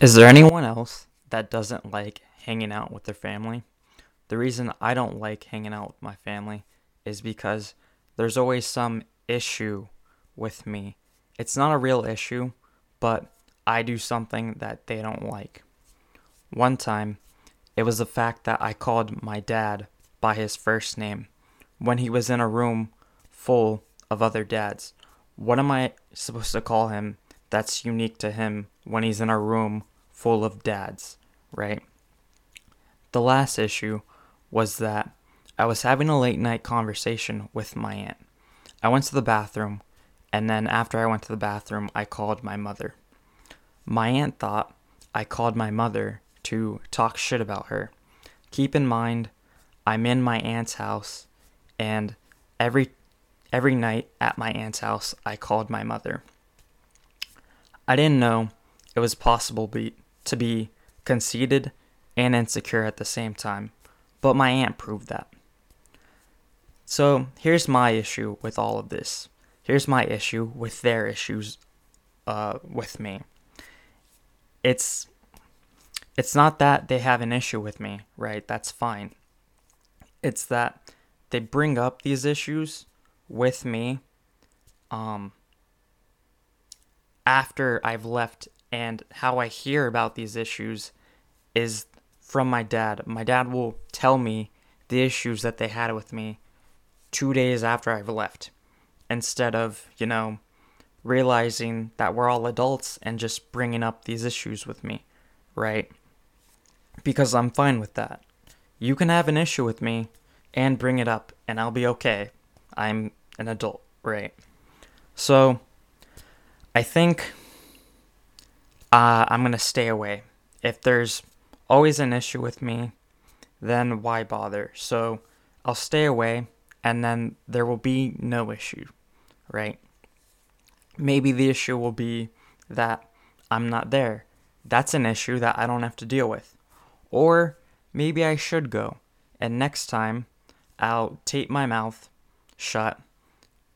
Is there anyone else that doesn't like hanging out with their family? The reason I don't like hanging out with my family is because there's always some issue with me. It's not a real issue, but I do something that they don't like. One time, it was the fact that I called my dad by his first name when he was in a room full of other dads. What am I supposed to call him that's unique to him when he's in a room full of dads, right? The last issue was that I was having a late night conversation with my aunt. I went to the bathroom, and then after I went to the bathroom, I called my mother. My aunt thought I called my mother to talk shit about her. Keep in mind, I'm in my aunt's house, and every every night at my aunt's house, I called my mother. I didn't know it was possible be, to be conceited and insecure at the same time, but my aunt proved that. So here's my issue with all of this. Here's my issue with their issues uh, with me. It's it's not that they have an issue with me, right? That's fine. It's that they bring up these issues with me um, after I've left, and how I hear about these issues is from my dad. My dad will tell me the issues that they had with me two days after I've left, instead of, you know, realizing that we're all adults and just bringing up these issues with me, right? Because I'm fine with that. You can have an issue with me and bring it up, and I'll be okay. I'm an adult, right? So, I think uh, I'm going to stay away. If there's always an issue with me, then why bother? So, I'll stay away, and then there will be no issue, right? Maybe the issue will be that I'm not there. That's an issue that I don't have to deal with. Or maybe I should go, and next time I'll tape my mouth shut,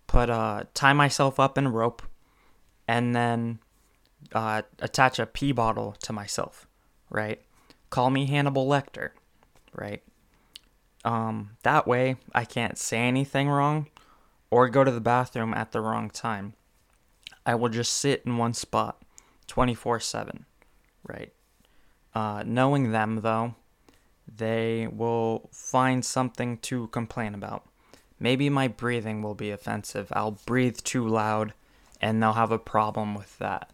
put uh tie myself up in a rope, and then uh, attach a pee bottle to myself, right? Call me Hannibal Lecter, right? Um, that way I can't say anything wrong or go to the bathroom at the wrong time. I will just sit in one spot 24 7, right? Uh, knowing them, though, they will find something to complain about. Maybe my breathing will be offensive. I'll breathe too loud and they'll have a problem with that,